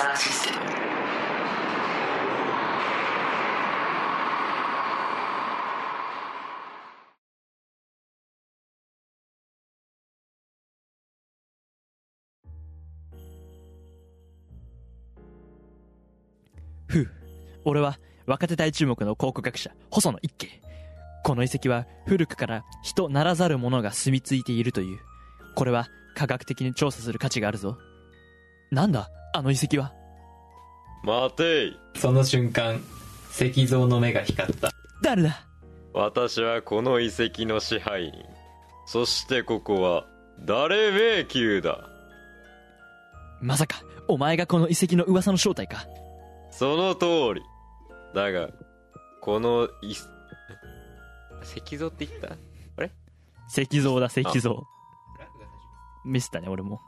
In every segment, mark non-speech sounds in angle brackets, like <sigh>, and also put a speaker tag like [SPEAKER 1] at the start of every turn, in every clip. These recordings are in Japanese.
[SPEAKER 1] サーシステム
[SPEAKER 2] ふう、俺は若手大注目の考古学者、細野一慶。この遺跡は古くから人ならざる者が住み着いているという。これは科学的に調査する価値があるぞ。なんだ、あの遺跡は？
[SPEAKER 3] 待てい。
[SPEAKER 4] その瞬間、石像の目が光った。
[SPEAKER 2] 誰だ？
[SPEAKER 3] 私はこの遺跡の支配人。そしてここは誰迷宮だ。
[SPEAKER 2] まさか、お前がこの遺跡の噂の正体か。
[SPEAKER 3] その通り。だがこのい石像って言った？あれ？
[SPEAKER 2] 石像だ、石像。ミスったね、俺も。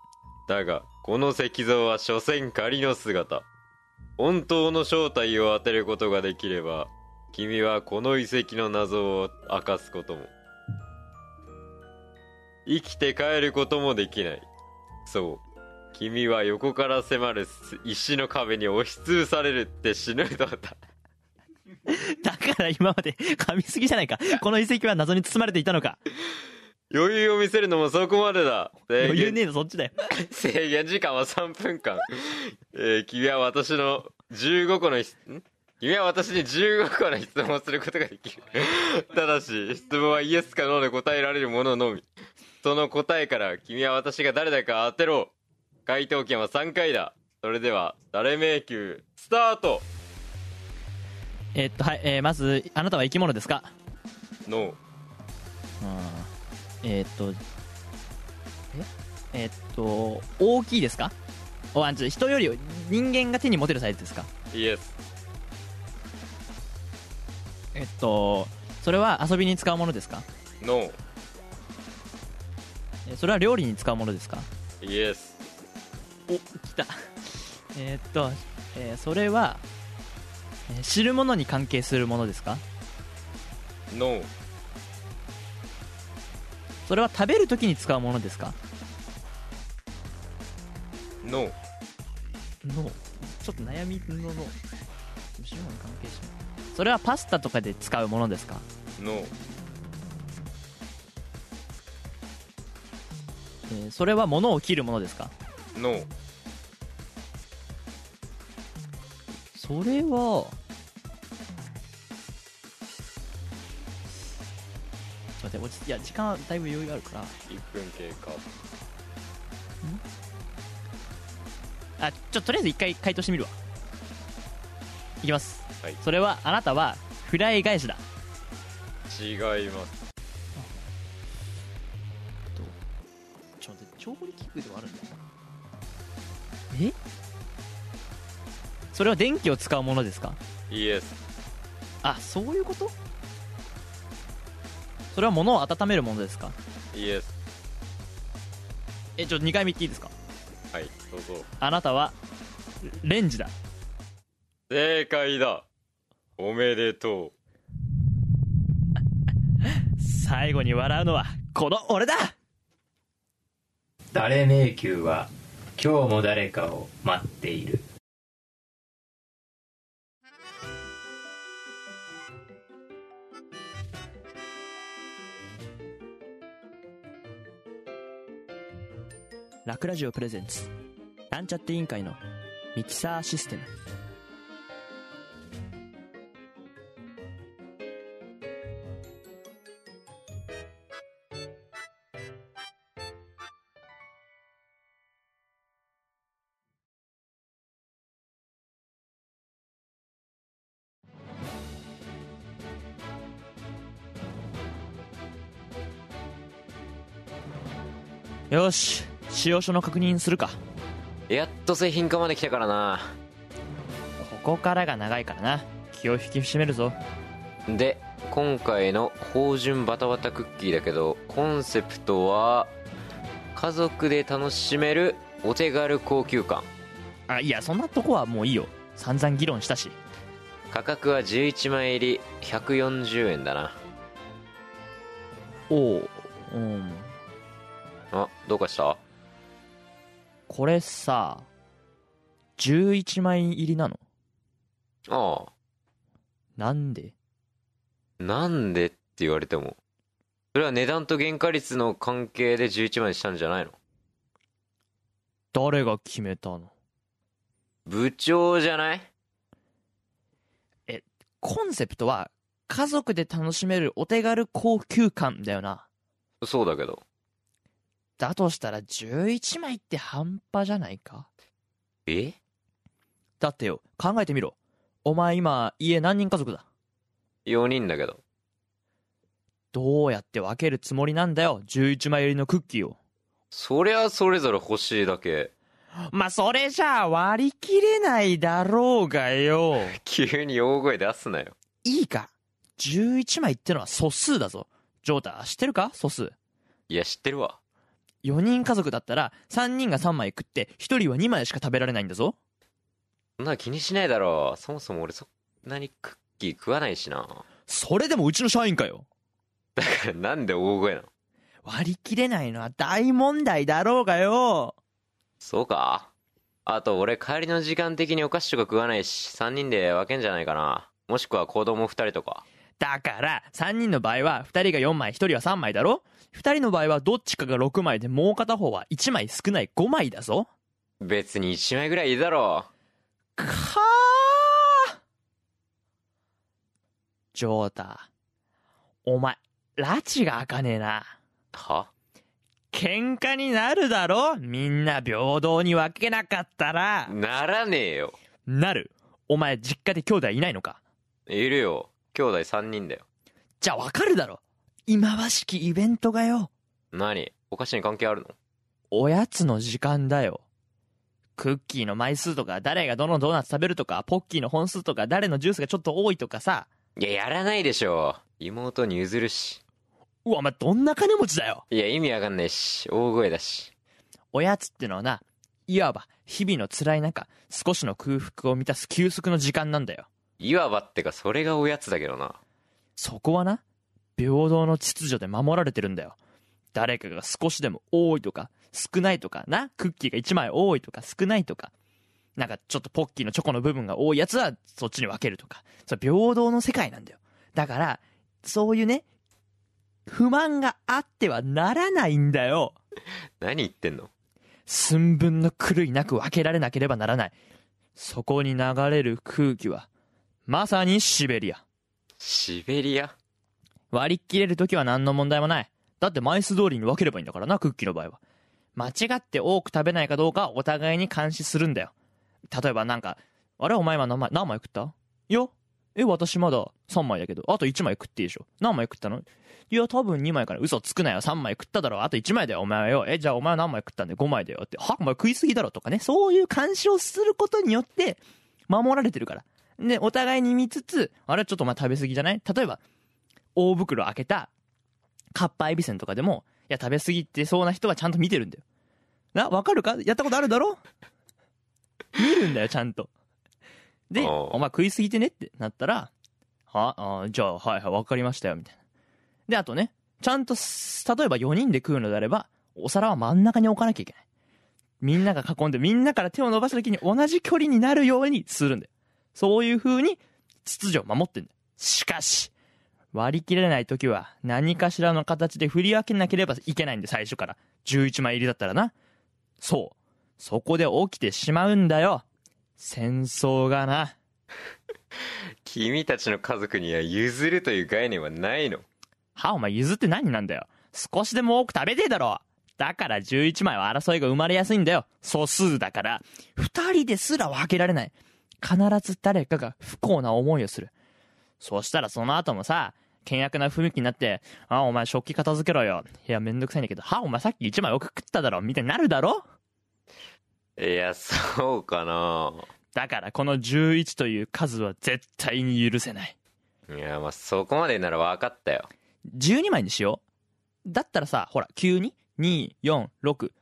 [SPEAKER 3] だがこの石像は所詮仮の姿本当の正体を当てることができれば君はこの遺跡の謎を明かすことも生きて帰ることもできないそう君は横から迫る石の壁に押しつぶされるって死ぬのだ <laughs>
[SPEAKER 2] だから今まで噛みすぎじゃないか。この遺跡は謎に包まれていたのか。
[SPEAKER 3] 余裕を見せるのもそこまでだ
[SPEAKER 2] 余裕ねえの、そっちだよ。<laughs>
[SPEAKER 3] 制限時間は3分間。えー君は私の15個の質、ん？君は私に15個の質問をすることができる。<laughs> ただし、質問はイエスかノーで答えられるもののみ。その答えから、君は私が誰だか当てろ。回答権は3回だ。それでは、誰迷宮、スタート
[SPEAKER 2] えっと、はい、えー、まず、あなたは生き物ですか？
[SPEAKER 3] ノー。
[SPEAKER 2] うん。えーっと、え？えーっと、大きいですか？おあんちょ人より人間が手に持てるサイズですか？
[SPEAKER 3] イエス。
[SPEAKER 2] えっと、それは遊びに使うものですか？
[SPEAKER 3] ノー。
[SPEAKER 2] えそれは料理に使うものですか？
[SPEAKER 3] イエス。
[SPEAKER 2] お、来た。えーっと、えーそれは、えー知るものに関係するものですか？
[SPEAKER 3] ノー。
[SPEAKER 2] それは食べるときに使うものですか？
[SPEAKER 3] ノー。
[SPEAKER 2] のちょっと悩みのの関係しそれはパスタとかで使うものですか？
[SPEAKER 3] ノー。
[SPEAKER 2] えーそれは物を切るものですか？
[SPEAKER 3] ノー。
[SPEAKER 2] それは待って落ちいや時間はだいぶ余裕があるから。
[SPEAKER 3] 1分経過。
[SPEAKER 2] あちょっととりあえず一回回答してみるわ。いきます、
[SPEAKER 3] はい。
[SPEAKER 2] それはあなたはフライ返しだ。
[SPEAKER 3] 違います。
[SPEAKER 2] ちょっと待って調理器具ではあるんだえ？それは電気を使うものですか？
[SPEAKER 3] イエス。
[SPEAKER 2] あそういうこと？それは物を温めるものですか？
[SPEAKER 3] イエス。
[SPEAKER 2] えちょっと2回見ていいですか？
[SPEAKER 3] はい、どうぞ。
[SPEAKER 2] あなたはレンジだ。
[SPEAKER 3] 正解だ。おめでとう。
[SPEAKER 2] 最後に笑うのはこの俺だ！
[SPEAKER 4] 誰迷宮は今日も誰かを待っている
[SPEAKER 2] ラクラジオプレゼンツ。なんちゃって委員会のミキサーシステム。よし。使用書の確認するか。
[SPEAKER 3] やっと製品化まで来たからな。
[SPEAKER 2] ここからが長いからな。気を引き締めるぞ。
[SPEAKER 3] で今回の芳醇バタバタクッキーだけどコンセプトは家族で楽しめるお手軽高級感。
[SPEAKER 2] あいやそんなとこはもういいよ。散々議論したし。
[SPEAKER 3] 価格は11枚入り140円だな。
[SPEAKER 2] おおうん。
[SPEAKER 3] あどうかした？
[SPEAKER 2] これさ11枚入りなの？
[SPEAKER 3] ああ。
[SPEAKER 2] なんで？
[SPEAKER 3] なんでって言われても。それは値段と原価率の関係で11枚にしたんじゃないの？
[SPEAKER 2] 誰が決めたの？
[SPEAKER 3] 部長じゃない？
[SPEAKER 2] コンセプトは家族で楽しめるお手軽高級感だよな。
[SPEAKER 3] そうだけど
[SPEAKER 2] だとしたら11枚って半端じゃないか？
[SPEAKER 3] え？
[SPEAKER 2] だってよ考えてみろ。お前今家何人家族だ
[SPEAKER 3] ？4人だけど。
[SPEAKER 2] どうやって分けるつもりなんだよ11枚入りのクッキーを。
[SPEAKER 3] そりゃそれぞれ欲しいだけ。
[SPEAKER 2] まあそれじゃあ割り切れないだろうがよ。
[SPEAKER 3] 急に大声出すなよ。
[SPEAKER 2] いいか？11枚ってのは素数だぞ。ジョータ知ってるか？素数。
[SPEAKER 3] いや知ってるわ
[SPEAKER 2] 4人家族だったら3人が3枚食って1人は2枚しか食べられないんだぞ。
[SPEAKER 3] そんな気にしないだろそもそも俺そんなにクッキー食わないしな。
[SPEAKER 2] それでもうちの社員かよ。
[SPEAKER 3] だからなんで大声なの？
[SPEAKER 2] 割り切れないのは大問題だろうがよ。
[SPEAKER 3] そうか。あと俺帰りの時間的にお菓子とか食わないし3人で分けんじゃないかな。もしくは子供2人とか。
[SPEAKER 2] だから3人の場合は2人が4枚1人は3枚だろ2人の場合はどっちかが6枚でもう片方は1枚少ない5枚だぞ。
[SPEAKER 3] 別に1枚ぐらいいいだろ
[SPEAKER 2] かー。ジョータお前拉致が開かねえな。
[SPEAKER 3] は？
[SPEAKER 2] 喧嘩になるだろ？みんな平等に分けなかったら。
[SPEAKER 3] ならねえよ。
[SPEAKER 2] なる。お前実家で兄弟いないのか？
[SPEAKER 3] いるよ。兄弟3人だよ。
[SPEAKER 2] じゃあ分かるだろ今はしきイベントがよ。
[SPEAKER 3] 何？お菓子に関係あるの？
[SPEAKER 2] おやつの時間だよ。クッキーの枚数とか誰がどのドーナツ食べるとかポッキーの本数とか誰のジュースがちょっと多いとかさ。
[SPEAKER 3] いややらないでしょ。妹に譲るし。
[SPEAKER 2] うわお前どんな金持ちだよ。
[SPEAKER 3] いや意味わかんないし。大声だし。
[SPEAKER 2] おやつってのはないわば日々の辛い中少しの空腹を満たす休息の時間なんだよ。
[SPEAKER 3] いわばってかそれがおやつだけどな。
[SPEAKER 2] そこはな平等の秩序で守られてるんだよ。誰かが少しでも多いとか少ないとかな？クッキーが1枚多いとか少ないとか。なんかちょっとポッキーのチョコの部分が多いやつはそっちに分けるとか。それ平等の世界なんだよ。だからそういうね不満があってはならないんだよ。
[SPEAKER 3] 何言ってんの？
[SPEAKER 2] 寸分の狂いなく分けられなければならない。そこに流れる空気はまさにシベリア。
[SPEAKER 3] シベリア？
[SPEAKER 2] 割り切れるときは何の問題もない。だって枚数通りに分ければいいんだからな、クッキーの場合は。間違って多く食べないかどうかお互いに監視するんだよ。例えばなんか、あれお前今何枚、何枚食った？いや、え、私まだ3枚だけど、あと1枚食っていいでしょ。何枚食ったの？いや、多分2枚から嘘つくなよ。3枚食っただろ。あと1枚だよ、お前はよ。え、じゃあお前は何枚食ったんで5枚だよって。はお前食いすぎだろとかね。そういう監視をすることによって、守られてるから。で、お互いに見つつ、あれちょっとお前食べ過ぎじゃない？例えば、大袋開けた、カッパエビせんとかでも、いや、食べ過ぎてそうな人はちゃんと見てるんだよ。な、わかるか？やったことあるだろ？見るんだよ、ちゃんと。で、お前食いすぎてねってなったら、は？あじゃあ、はいはい、わかりましたよ、みたいな。で、あとね、ちゃんとす、例えば4人で食うのであれば、お皿は真ん中に置かなきゃいけない。みんなが囲んで、みんなから手を伸ばした時に同じ距離になるようにするんだよ。そういう風に秩序を守ってんだよ。しかし、割り切れない時は何かしらの形で振り分けなければいけないんで、最初から。11枚入りだったらな。そう。そこで起きてしまうんだよ。戦争がな。<laughs>
[SPEAKER 3] 君たちの家族には譲るという概念はないの？
[SPEAKER 2] は、お前譲って何なんだよ。少しでも多く食べてえだろ。だから11枚は争いが生まれやすいんだよ。素数だから。二人ですら分けられない。必ず誰かが不幸な思いをする。そしたらその後もさ、険悪な雰囲気になって、あ、お前食器片付けろよ。いや、めんどくさいんだけど、は、お前さっき1枚奥食っただろみたいになるだろ？
[SPEAKER 3] いやそうかな
[SPEAKER 2] だからこの11という数は絶対に許せない。
[SPEAKER 3] いやまあそこまでなら分かったよ
[SPEAKER 2] 12枚にしよう。だったらさ、ほら、急に、2、4、6、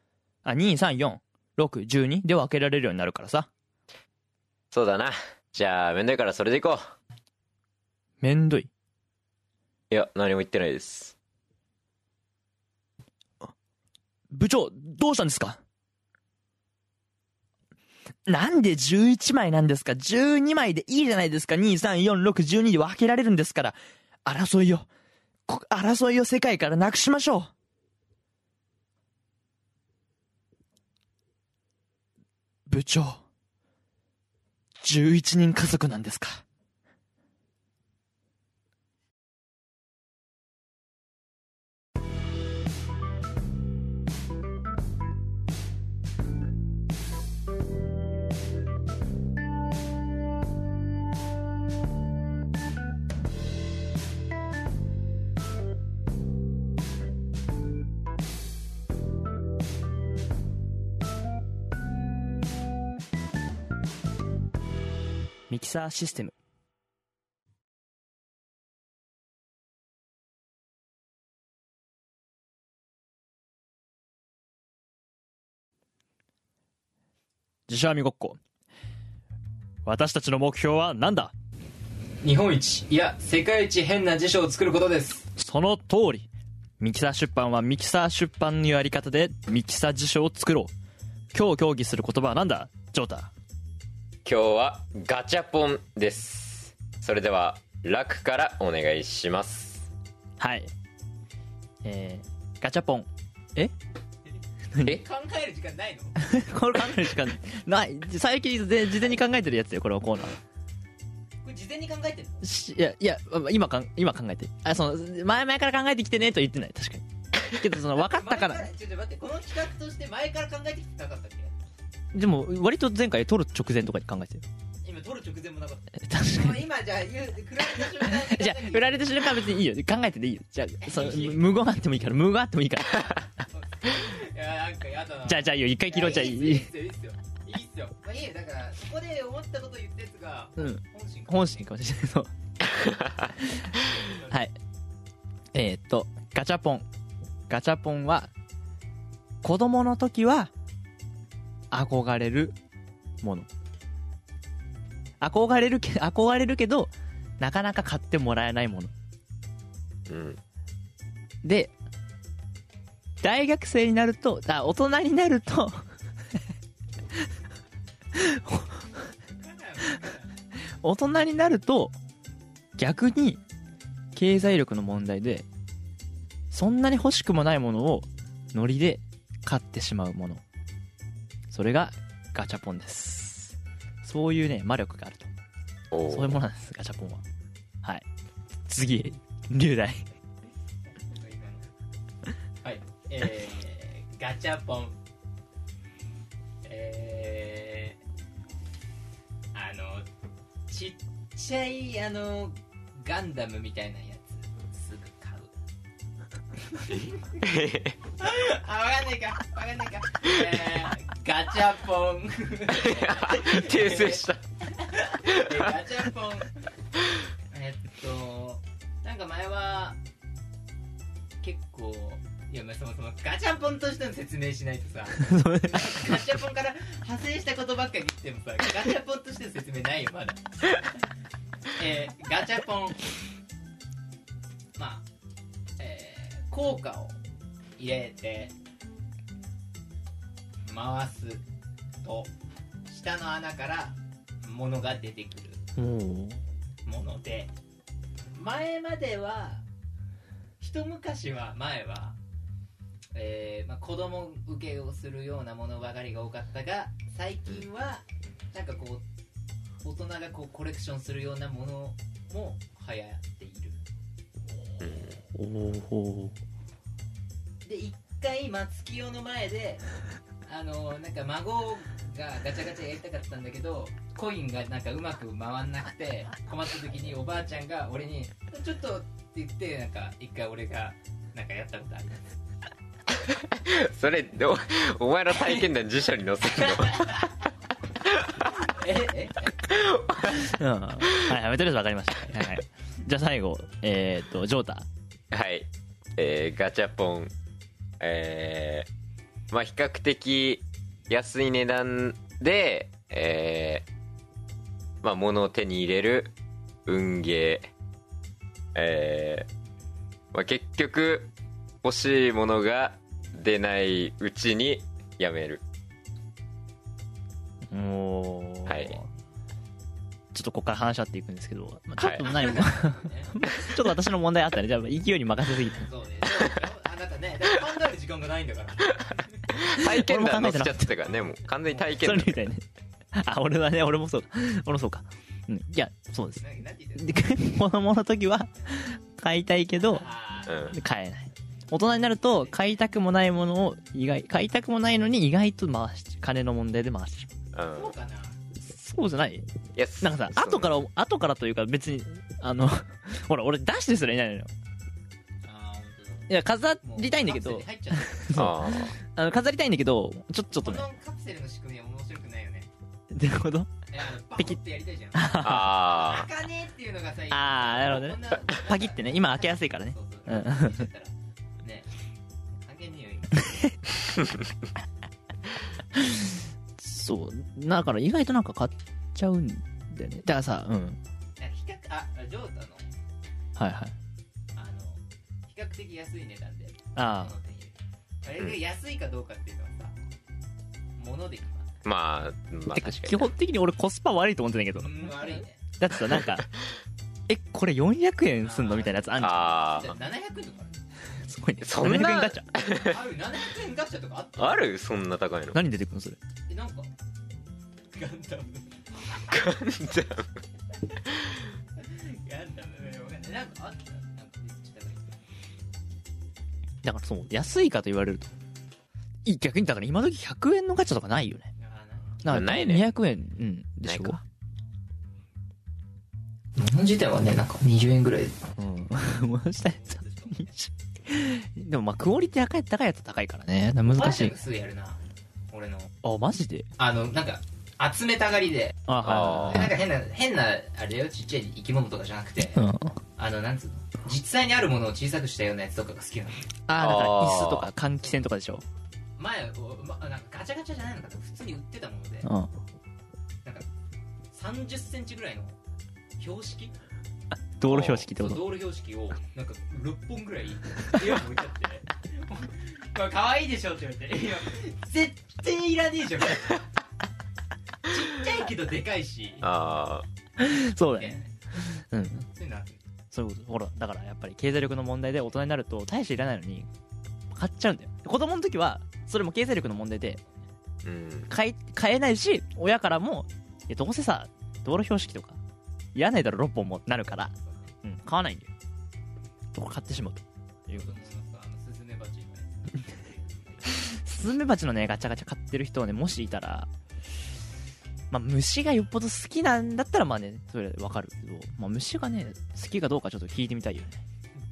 [SPEAKER 2] あ、2、3、4、6、12で分けられるようになるからさ。
[SPEAKER 3] そうだなじゃあめんどいからそれでいこ
[SPEAKER 2] めんどい。
[SPEAKER 3] いや何も言ってないです
[SPEAKER 2] 部長、どうしたんですか？なんで11枚なんですか ?12 枚でいいじゃないですか !2、3、4、6、12で分けられるんですから。争いを、争いを世界からなくしましょう部長、11人家族なんですか？サーシステム。自社みごっこ。私たちの目標は何だ？
[SPEAKER 4] 日本一いや世界一変な辞書を作ることです
[SPEAKER 2] その通り。ミキサー出版はミキサー出版のやり方でミキサー辞書を作ろう。今日協議する言葉は何だ？ジョータ。
[SPEAKER 3] 今日はガチャポンですそれでは楽からお願いします
[SPEAKER 2] はい。えー、ガチャポン。え？
[SPEAKER 3] え？
[SPEAKER 4] 考える時間ないの？<laughs>
[SPEAKER 2] これ考える時間ない。最近で事前に考えてるやつよ、これはコーナー。
[SPEAKER 4] これ事前に考えてる
[SPEAKER 2] いや、いや、今かん、今考えて。あ、その、前々から考えてきてねと言ってない、確かに。けど、その、<laughs> 分かったから。
[SPEAKER 4] ちょっと待ってこの企画として前から考えてきてなかったっけ？
[SPEAKER 2] でも、割と前回撮る直前とかに考えてる。
[SPEAKER 4] 今撮る直前もなかっ
[SPEAKER 2] 確
[SPEAKER 4] た
[SPEAKER 2] か
[SPEAKER 4] もう今じゃあ言う振られた瞬間
[SPEAKER 2] に。じゃあ、振られた瞬間は別にいいよ。考えてていいよ。じゃあ、その無言あってもいいから、無言あってもいいから。
[SPEAKER 4] いやなんかやだな
[SPEAKER 2] じゃあ、じゃあいいよ。一回切ろう。じゃあいい。
[SPEAKER 4] いいっすよいいっすよいいっすよまあいいよだからそこで思ったこと言ったやつが
[SPEAKER 2] うん。
[SPEAKER 4] 本心か
[SPEAKER 2] 本心かもしれない。そう。<laughs> はい。えーっと、ガチャポン。ガチャポンは、子供の時は、憧れるもの。憧れるけ、憧れるけど、なかなか買ってもらえないもの。
[SPEAKER 3] うん
[SPEAKER 2] で、大学生になると、あ、大人になると、<laughs> 大人になると、逆に、経済力の問題で、そんなに欲しくもないものを、ノリで買ってしまうもの。それが、ガチャポンです。そういうね、魔力があると。そういうものなんです、ガチャポンは。はい。次、龍大。
[SPEAKER 4] はいえー、ガチャポンえー、あのちっちゃいあのガンダムみたいなやつすぐ買う <laughs> あわかんないかわかんないか、えー、ガチャポン。
[SPEAKER 3] 訂正した。
[SPEAKER 4] えガチャポン。えっとなんか前は結構いやまあそもそもガチャポンとしての説明しないとさ。ガチャポンから派生したことばっかり言ってもさガチャポンとしての説明ないよまだ。えーガチャポン。まあえー効果を入れて回すと下の穴から物が出てくるもので前までは一昔は前は、えーまあ、子供受けをするようなものばかりが多かったが最近はなんかこう大人がこうコレクションするようなものも流行っている。
[SPEAKER 2] おお
[SPEAKER 4] で一回松清の前であのなんか孫がガチャガチャやりたかったんだけどコインがなんかうまく回んなくて困った時におばあちゃんが俺に「ちょっと言ってなんか一回俺がなんかやったことあります
[SPEAKER 3] それおお前の体験談辞書に載せるの？<laughs>
[SPEAKER 4] ええ
[SPEAKER 2] うん。はいはいとりあえず分かりました。はいはい。じゃあ最後えー、っとジョータ。
[SPEAKER 3] はい。えー、ガチャポンえー、まあ比較的安い値段でえー、まあ物を手に入れる運ゲーえー、まあ結局欲しいものが出ないうちにやめる。
[SPEAKER 2] おー。
[SPEAKER 3] はい。
[SPEAKER 2] ちょっとここから話し合っていくんですけど、まあ、ちょっと何も、<laughs> ちょっと私の問題あったねじゃあ勢いに任せすぎて
[SPEAKER 4] そうね。あなたね考える時間がないんだから
[SPEAKER 3] 体験談。載せちゃってたからねもう。完全に体
[SPEAKER 2] そ
[SPEAKER 3] 験談。
[SPEAKER 2] れみたいねあ俺はね俺もそう。俺もそうか。うん。いやそうです。で子供の時は買いたいけど
[SPEAKER 4] あ
[SPEAKER 3] うん。
[SPEAKER 2] 買えない。大人になると買いたくもないものを意外買いたくもないのに意外と回し金の問題で回してしま
[SPEAKER 3] う。ん
[SPEAKER 4] ーそうかな
[SPEAKER 2] うそうじゃない？
[SPEAKER 3] いや
[SPEAKER 2] なんかさ後から後からというか別にあの <laughs> ほら俺出してすらいないのよいや飾りたいんだけど。
[SPEAKER 3] あ
[SPEAKER 2] あの飾りたいんだけどちょちょっと
[SPEAKER 4] こ
[SPEAKER 2] ね
[SPEAKER 4] のカプセルの仕組みは面白くないよね。パコってやりたいじゃん。
[SPEAKER 3] ーあ
[SPEAKER 4] 開かねえっていうのがさ
[SPEAKER 2] あーなるほどね。パキってね。今開けやすいからね。
[SPEAKER 4] そうそう
[SPEAKER 2] う。ん。
[SPEAKER 4] 開けちゃったらね関係ねえよ今。
[SPEAKER 2] そう。だから意外となんか買っちゃうんだよね。だからさうん。
[SPEAKER 4] あジョータの。
[SPEAKER 2] はいはい
[SPEAKER 4] 較的安い値段で。
[SPEAKER 2] あ
[SPEAKER 4] あ。安いかどうかっていうのはさ物で決ま
[SPEAKER 3] あまあ
[SPEAKER 2] てか
[SPEAKER 3] 確かに
[SPEAKER 2] 基本的に俺コスパ悪いと思ってんだけど。
[SPEAKER 4] るうん悪いね。
[SPEAKER 2] だってさなんか <laughs> えこれ400円すんのみたいなやつあんじゃん
[SPEAKER 3] あ
[SPEAKER 4] じゃあ700円とか
[SPEAKER 2] すごいね。
[SPEAKER 3] そんな。
[SPEAKER 2] 700円ガチャ。
[SPEAKER 4] あるある700円ガチャとかあった？
[SPEAKER 3] あある？そんな高いの？
[SPEAKER 2] 何出てくるのそれ？
[SPEAKER 4] えなんか？ガンダム。<laughs> ガンダム。わかんない。なんかあった？
[SPEAKER 2] だからそう安いかと言われると。い逆にだから今時100円のガチャとかないよね。
[SPEAKER 4] あ
[SPEAKER 2] だから
[SPEAKER 3] ないね
[SPEAKER 2] 200円うんでしょ？
[SPEAKER 3] ないか。
[SPEAKER 4] ー物自体はねなんか20円ぐらい。
[SPEAKER 2] うん。もしかしたらでもまあクオリティ高い高いやつは高いからね。難しい。
[SPEAKER 4] すぐやるな。俺の。
[SPEAKER 2] あマジで？
[SPEAKER 4] あのなんか集めたがりで。
[SPEAKER 2] あはいはい
[SPEAKER 4] なんか変な変なあれだよちっちゃい生き物とかじゃなくて。
[SPEAKER 2] うん。
[SPEAKER 4] あのなんつうの？実際にあるものを小さくしたようなやつとかが好きなの。
[SPEAKER 2] あなんか
[SPEAKER 3] あー。
[SPEAKER 2] 椅子とか換気扇とかでしょ。
[SPEAKER 4] 前おま、なんかガチャガチャじゃないのかな普通に売ってたもので
[SPEAKER 2] うん。
[SPEAKER 4] なんか3 0センチぐらいの標識？
[SPEAKER 2] 道路標識ってこと？
[SPEAKER 4] 道路標識をなんか6本ぐらい部屋に置いてあってこれ <laughs> 可愛いでしょって言われていや絶対いらねえじゃん。<laughs> ちっちゃいけどでかいし。
[SPEAKER 3] あ
[SPEAKER 2] そうだね。うん。
[SPEAKER 4] そういうのあって
[SPEAKER 2] そういうこと。ほらだからやっぱり経済力の問題で大人になると大していらないのに買っちゃうんだよ。子供の時はそれも経済力の問題で買い買えないし親からもどうせさ道路標識とかいらないだろ6本もなるから、うん、買わないんだよ。とか買ってしまうと。いうこと
[SPEAKER 4] そのあのスズメバチのや <laughs>
[SPEAKER 2] スズメバチのねガチャガチャ買ってる人はねもしいたらまあ虫がよっぽど好きなんだったらまあねそれわかるけど、まあ、虫がね好きかどうかちょっと聞いてみたいよね。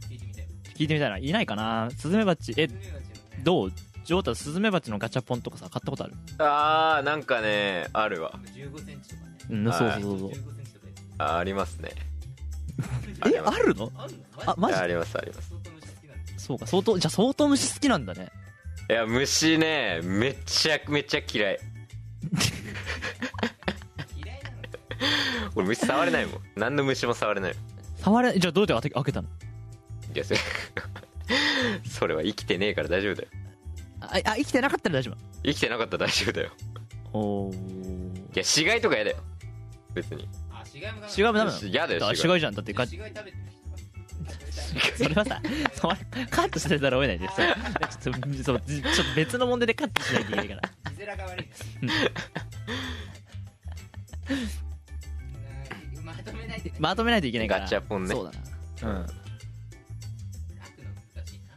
[SPEAKER 4] つ聞いてみた
[SPEAKER 2] い。てみたいな。いないかな。スズメバチ。え
[SPEAKER 4] ね
[SPEAKER 2] どう？ジョータスズメバチのガチャポンとかさ買ったことある？
[SPEAKER 3] あーなんかねあるわ。
[SPEAKER 4] 15センチとかね
[SPEAKER 2] うん
[SPEAKER 3] はい
[SPEAKER 2] そうそうそうそう。
[SPEAKER 4] 15センチとかやつ
[SPEAKER 3] あありますね。<laughs>
[SPEAKER 2] えあるの
[SPEAKER 4] あんの？
[SPEAKER 2] あマジ？
[SPEAKER 3] ありますあります。
[SPEAKER 4] 相当虫好きなんだ
[SPEAKER 2] そうか相当じゃあ相当虫好きなんだね
[SPEAKER 3] いや虫ねめちゃめちゃ嫌い俺虫触れないもん。何の虫も触れない
[SPEAKER 2] 触れじゃあどうやって開けたの？
[SPEAKER 3] いやそれ <laughs> それは生きてねえから大丈夫だよ。
[SPEAKER 2] ああ生きてなかったら大丈
[SPEAKER 3] 生きてなかったら大丈夫だよ。
[SPEAKER 2] 夫お
[SPEAKER 3] いや死骸とか嫌だよ。別に。
[SPEAKER 4] あ死骸もダメ
[SPEAKER 2] 死骸もダメなの？
[SPEAKER 3] 嫌だよ
[SPEAKER 2] あ死骸。じゃん。だってガ
[SPEAKER 4] 死骸。食べてる
[SPEAKER 2] それはさそれカットせざるを得ないでちょっとちょっと別の問題でカットしないといけないから。
[SPEAKER 4] 人字面が悪い
[SPEAKER 2] うん
[SPEAKER 4] なまとめない
[SPEAKER 2] とめないといけないから。
[SPEAKER 3] ガチャポンね。
[SPEAKER 2] そうだな。うん。
[SPEAKER 4] 書くの難しいな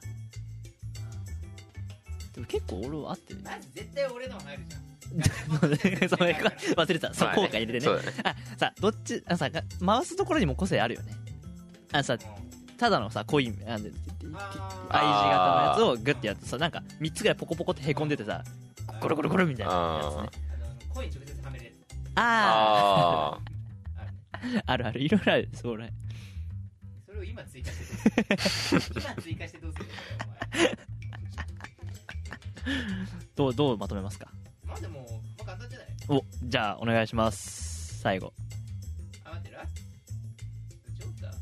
[SPEAKER 2] でも結構俺は合ってる
[SPEAKER 4] まず絶対俺の入るじゃん。<laughs>
[SPEAKER 2] そ忘れてた。そう
[SPEAKER 3] まあね。
[SPEAKER 2] 効果入れてね。
[SPEAKER 3] ね。
[SPEAKER 2] あさどっちあさが回すところにも個性あるよね。あさただのさコインあの I 字
[SPEAKER 4] あ
[SPEAKER 2] 型のやつをグッてやってさなんか3つぐらいポコポコってへこんでてさゴロゴロゴロみたいなやつね。
[SPEAKER 3] あ
[SPEAKER 4] あ <laughs>
[SPEAKER 2] あ
[SPEAKER 4] るね
[SPEAKER 2] ああるいろいろあるそれ
[SPEAKER 4] それを今追加してどうする？今追加してどうする？
[SPEAKER 2] どうどうまとめますか？
[SPEAKER 4] まあでも、まあ、簡単じゃない？
[SPEAKER 2] おじゃあお願いします。最後。
[SPEAKER 4] あ、待ってるジョータ？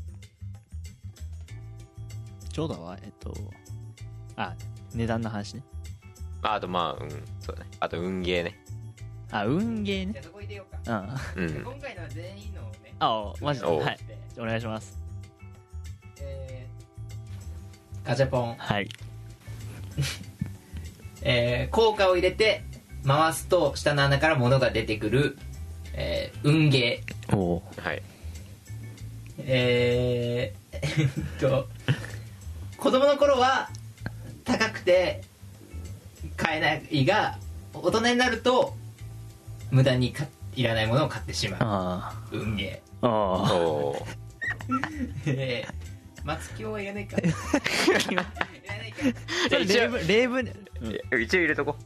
[SPEAKER 2] ちょうどはえっとあ値段の話ね。
[SPEAKER 3] ああとまあうんそうだね。あと運ゲーね。
[SPEAKER 2] あ運ゲーね。
[SPEAKER 4] じゃあそこ入れようか、
[SPEAKER 2] うん。
[SPEAKER 3] うん。
[SPEAKER 4] 今回のは全員のをね
[SPEAKER 2] あマジで。
[SPEAKER 3] お。
[SPEAKER 2] はい。お願いします。
[SPEAKER 4] えー、ガチャポン、
[SPEAKER 2] はい。<laughs>
[SPEAKER 4] えー、効果を入れて回すと下の穴から物が出てくる、えー、運ゲー。
[SPEAKER 2] お。お
[SPEAKER 3] はい。
[SPEAKER 4] えー、えっと子供の頃は高くて買えないが大人になると無駄にかいらないものを買ってしまう。
[SPEAKER 2] あ
[SPEAKER 4] 運ゲ
[SPEAKER 2] あああ
[SPEAKER 3] お
[SPEAKER 4] えー松京はいらないか。いらないか。
[SPEAKER 2] それ例文例文
[SPEAKER 3] え一応入れとこ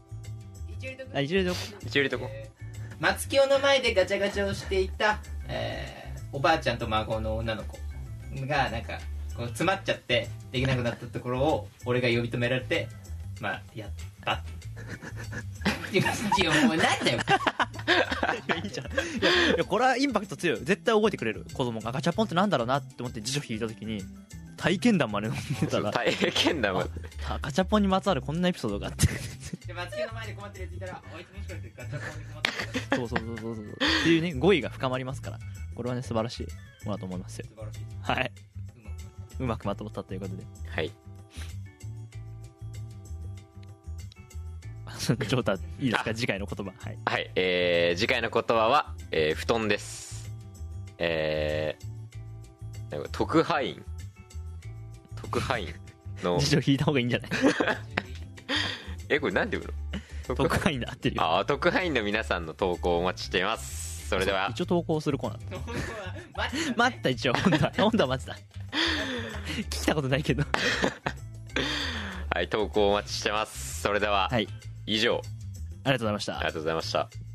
[SPEAKER 4] 一応入れとく？
[SPEAKER 2] あ一応で
[SPEAKER 3] 一応入れとこ
[SPEAKER 4] えー松清の前でガチャガチャをしていた、えーおばあちゃんと孫の女の子がなんかこう詰まっちゃってできなくなったところを俺が呼び止められてまあやった <laughs> いやいやもうなんだよ。
[SPEAKER 2] いやいいじゃん。いやいやこれはインパクト強い絶対覚えてくれる。子供が。ガチャポンってなんだろうなって思って辞書引いた時に体験談まで飲んでたら。
[SPEAKER 3] 大変だもん
[SPEAKER 2] あガチャポンにまつわるこんなエピソードがあって。
[SPEAKER 4] で松清の前で困ってるやついたらあいつもしかしてガチャポンに困ってる。
[SPEAKER 2] そうそうそうそうそう。っていうね語彙が深まりますから。これはね素晴らしいものだと思いますよ。
[SPEAKER 4] 素晴らしい。
[SPEAKER 2] はい。うまくまとまったということで。
[SPEAKER 3] はい <laughs>
[SPEAKER 2] ジョータいいですか？次回の言葉。はい。
[SPEAKER 3] はい。えー、次回の言葉は、えー、布団です。えー、特派員。特派員の。<laughs>
[SPEAKER 2] 辞書引いた方がいいんじゃない？<laughs>
[SPEAKER 3] えこれなんて言うの？
[SPEAKER 2] 特派。員で合ってるよ。
[SPEAKER 3] あ特派員の皆さんの投稿をお待ちしています。それでは。
[SPEAKER 2] 一応投稿するコーナー待った一応。本当は。本当は待ってた。聞いたことないけど。
[SPEAKER 3] はい投稿お待ちしてます。それでは、
[SPEAKER 2] はい
[SPEAKER 3] 以上。
[SPEAKER 2] ありがとうございました。
[SPEAKER 3] ありがとうございました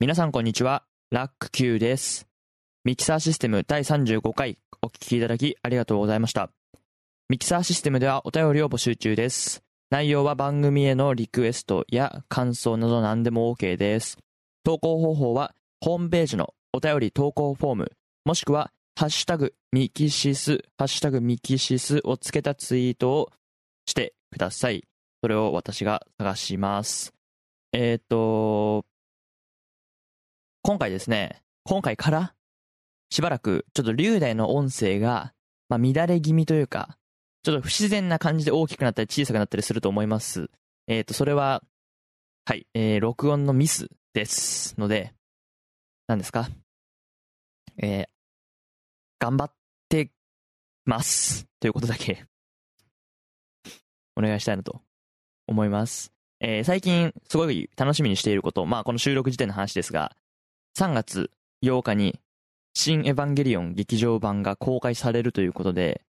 [SPEAKER 2] 皆さんこんにちは、ラック Q です。ミキサーシステム第35回お聞きいただきありがとうございました。ミキサーシステムではお便りを募集中です。内容は番組へのリクエストや感想など何でも OK です。投稿方法はホームページのお便り投稿フォーム、もしくはハッシュタグミキシス、ハッシュタグミキシスをつけたツイートをしてください。それを私が探します。えっ、と、今回ですね、今回からしばらくちょっと龍大の音声が、まあ、乱れ気味というか、ちょっと不自然な感じで大きくなったり小さくなったりすると思います。えっ、と、それは、はい、えー、録音のミスですので、何ですか？えー、頑張ってます。ということだけ、お願いしたいなと思います。えー最近すごい楽しみにしていること、まあこの収録時点の話ですが、3月8日に新エヴァンゲリオン劇場版が公開されるということで、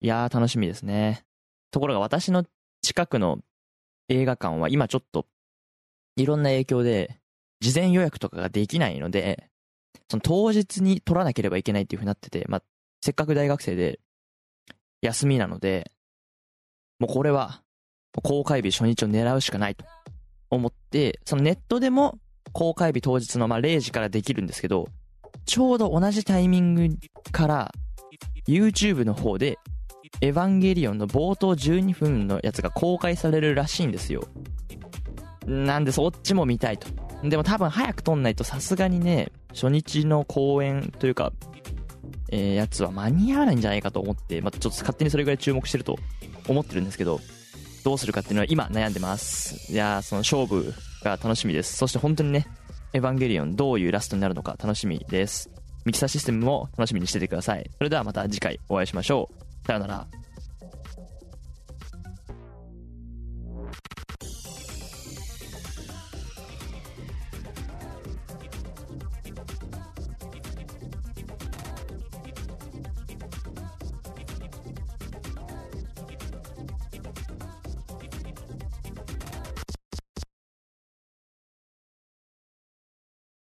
[SPEAKER 2] いやー楽しみですね。ところが私の近くの映画館は今ちょっといろんな影響で事前予約とかができないので、その当日に取らなければいけないっていう風になってて、まあせっかく大学生で休みなので、もうこれは公開日初日を狙うしかないと思って、そのネットでも公開日当日のまあ0時からできるんですけど、ちょうど同じタイミングから YouTube の方でエヴァンゲリオンの冒頭12分のやつが公開されるらしいんですよ。なんでそっちも見たいと。でも多分早く撮んないとさすがにね、初日の公演というか、えーやつは間に合わないんじゃないかと思って、まあ、ちょっと勝手にそれぐらい注目してると思ってるんですけど、どうするかっていうのは今悩んでます。いやー、その勝負が楽しみです。そして本当にね、エヴァンゲリオンどういうラストになるのか楽しみです。ミキサーシステムも楽しみにしててください。それではまた次回お会いしましょう。さようなら。